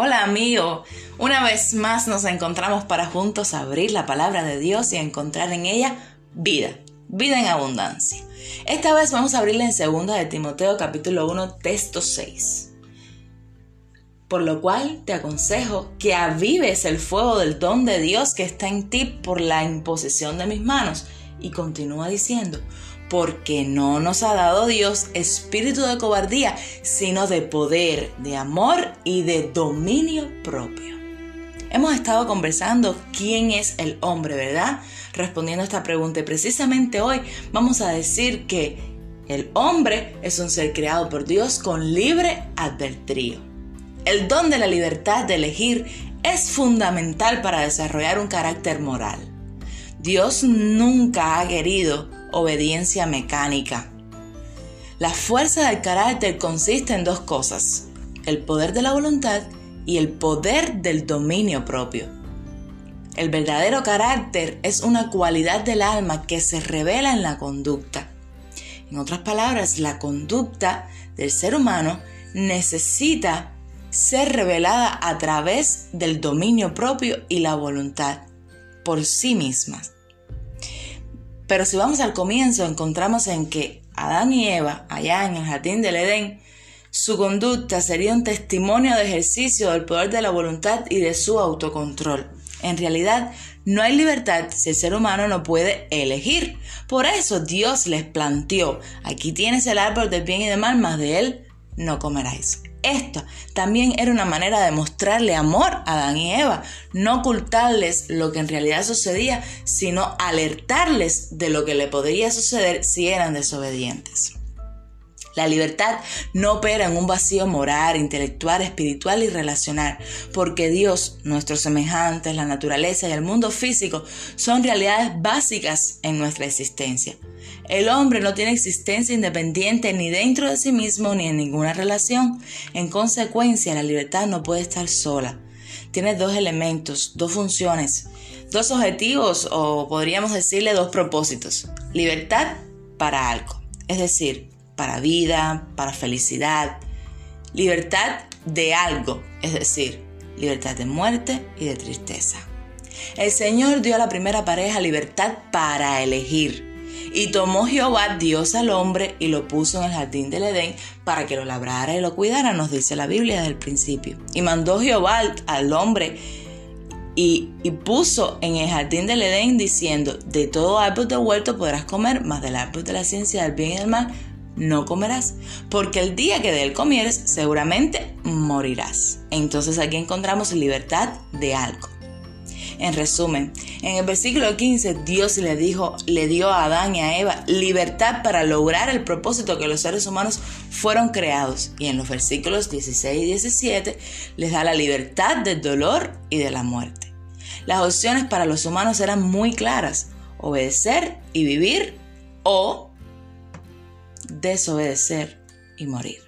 Hola amigo, una vez más nos encontramos para juntos abrir la palabra de Dios y encontrar en ella vida, vida en abundancia. Esta vez vamos a abrirla en 2 de Timoteo capítulo 1 texto 6. Por lo cual te aconsejo que avives el fuego del don de Dios que está en ti por la imposición de mis manos. Y continúa diciendo, porque no nos ha dado Dios espíritu de cobardía, sino de poder, de amor y de dominio propio. Hemos estado conversando quién es el hombre, ¿verdad? Respondiendo a esta pregunta y precisamente hoy vamos a decir que el hombre es un ser creado por Dios con libre albedrío. El don de la libertad de elegir es fundamental para desarrollar un carácter moral. Dios nunca ha querido obediencia mecánica. La fuerza del carácter consiste en dos cosas, el poder de la voluntad y el poder del dominio propio. El verdadero carácter es una cualidad del alma que se revela en la conducta. En otras palabras, la conducta del ser humano necesita ser revelada a través del dominio propio y la voluntad por sí mismas. Pero si vamos al comienzo, encontramos en que Adán y Eva, allá en el jardín del Edén, su conducta sería un testimonio de ejercicio del poder de la voluntad y de su autocontrol. En realidad, no hay libertad si el ser humano no puede elegir. Por eso Dios les planteó, aquí tienes el árbol del bien y del mal, más de él no comeráis. Esto también era una manera de mostrarle amor a Adán y Eva, no ocultarles lo que en realidad sucedía, sino alertarles de lo que le podría suceder si eran desobedientes. La libertad no opera en un vacío moral, intelectual, espiritual y relacional, porque Dios, nuestros semejantes, la naturaleza y el mundo físico son realidades básicas en nuestra existencia. El hombre no tiene existencia independiente ni dentro de sí mismo ni en ninguna relación. En consecuencia, la libertad no puede estar sola. Tiene dos elementos, dos funciones, dos objetivos o podríamos decirle dos propósitos. Libertad para algo, es decir, para vida, para felicidad. Libertad de algo, es decir, libertad de muerte y de tristeza. El Señor dio a la primera pareja libertad para elegir y tomó Jehová Dios al hombre y lo puso en el jardín del Edén para que lo labrara y lo cuidara, nos dice la Biblia desde el principio. Y mandó Jehová al hombre y, y, puso en el jardín del Edén diciendo, de todo árbol de huerto podrás comer, mas del árbol de la ciencia del bien y del mal no comerás, porque el día que de él comieres seguramente morirás. Entonces aquí encontramos libertad de algo. En resumen, en el versículo 15 Dios le dijo, le dio a Adán y a Eva libertad para lograr el propósito que los seres humanos fueron creados. Y en los versículos 16 y 17 les da la libertad del dolor y de la muerte. Las opciones para los humanos eran muy claras, obedecer y vivir o desobedecer y morir.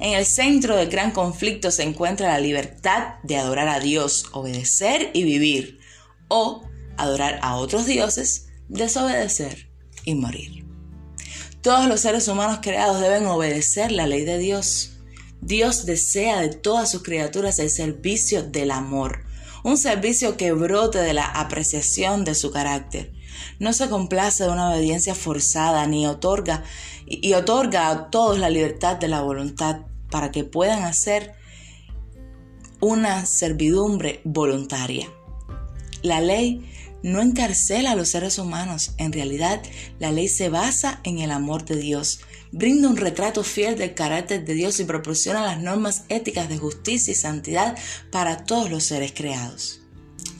En el centro del gran conflicto se encuentra la libertad de adorar a Dios, obedecer y vivir, o adorar a otros dioses, desobedecer y morir. Todos los seres humanos creados deben obedecer la ley de Dios. Dios desea de todas sus criaturas el servicio del amor, un servicio que brote de la apreciación de su carácter. No se complace de una obediencia forzada ni otorga y otorga a todos la libertad de la voluntad para que puedan hacer una servidumbre voluntaria. La ley no encarcela a los seres humanos, en realidad la ley se basa en el amor de Dios, brinda un retrato fiel del carácter de Dios y proporciona las normas éticas de justicia y santidad para todos los seres creados.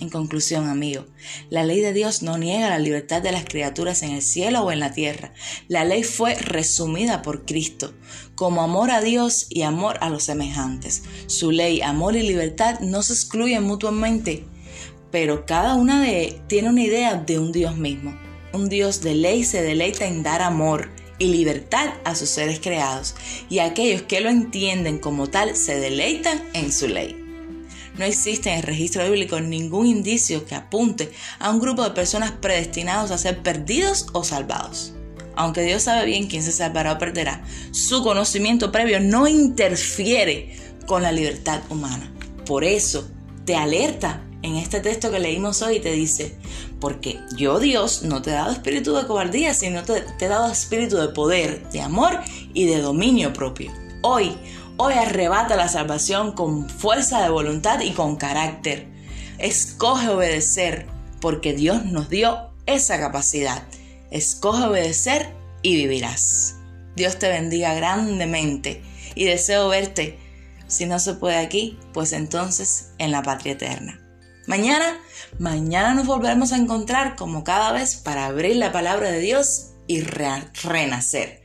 En conclusión, amigo, la ley de Dios no niega la libertad de las criaturas en el cielo o en la tierra. La ley fue resumida por Cristo como amor a Dios y amor a los semejantes. Su ley, amor y libertad no se excluyen mutuamente, pero cada una de tiene una idea de un Dios mismo. Un Dios de ley se deleita en dar amor y libertad a sus seres creados, y aquellos que lo entienden como tal se deleitan en su ley. No existe en el registro bíblico ningún indicio que apunte a un grupo de personas predestinados a ser perdidos o salvados. Aunque Dios sabe bien quién se salvará o perderá, su conocimiento previo no interfiere con la libertad humana. por eso te alerta en este texto que leímos hoy te dice, porque yo Dios no te he dado espíritu de cobardía, sino te, te he dado espíritu de poder, de amor y de dominio propio. Hoy, hoy arrebata la salvación con fuerza de voluntad y con carácter. Escoge obedecer, porque Dios nos dio esa capacidad. Escoge obedecer y vivirás. Dios te bendiga grandemente y deseo verte. Si no se puede aquí, pues entonces en la patria eterna. Mañana, mañana nos volveremos a encontrar como cada vez para abrir la palabra de Dios y renacer.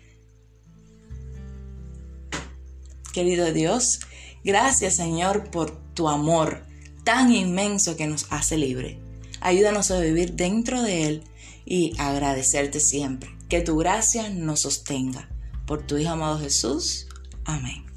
Querido Dios, gracias Señor por tu amor tan inmenso que nos hace libre. Ayúdanos a vivir dentro de Él y agradecerte siempre. Que tu gracia nos sostenga. Por tu Hijo amado Jesús. Amén.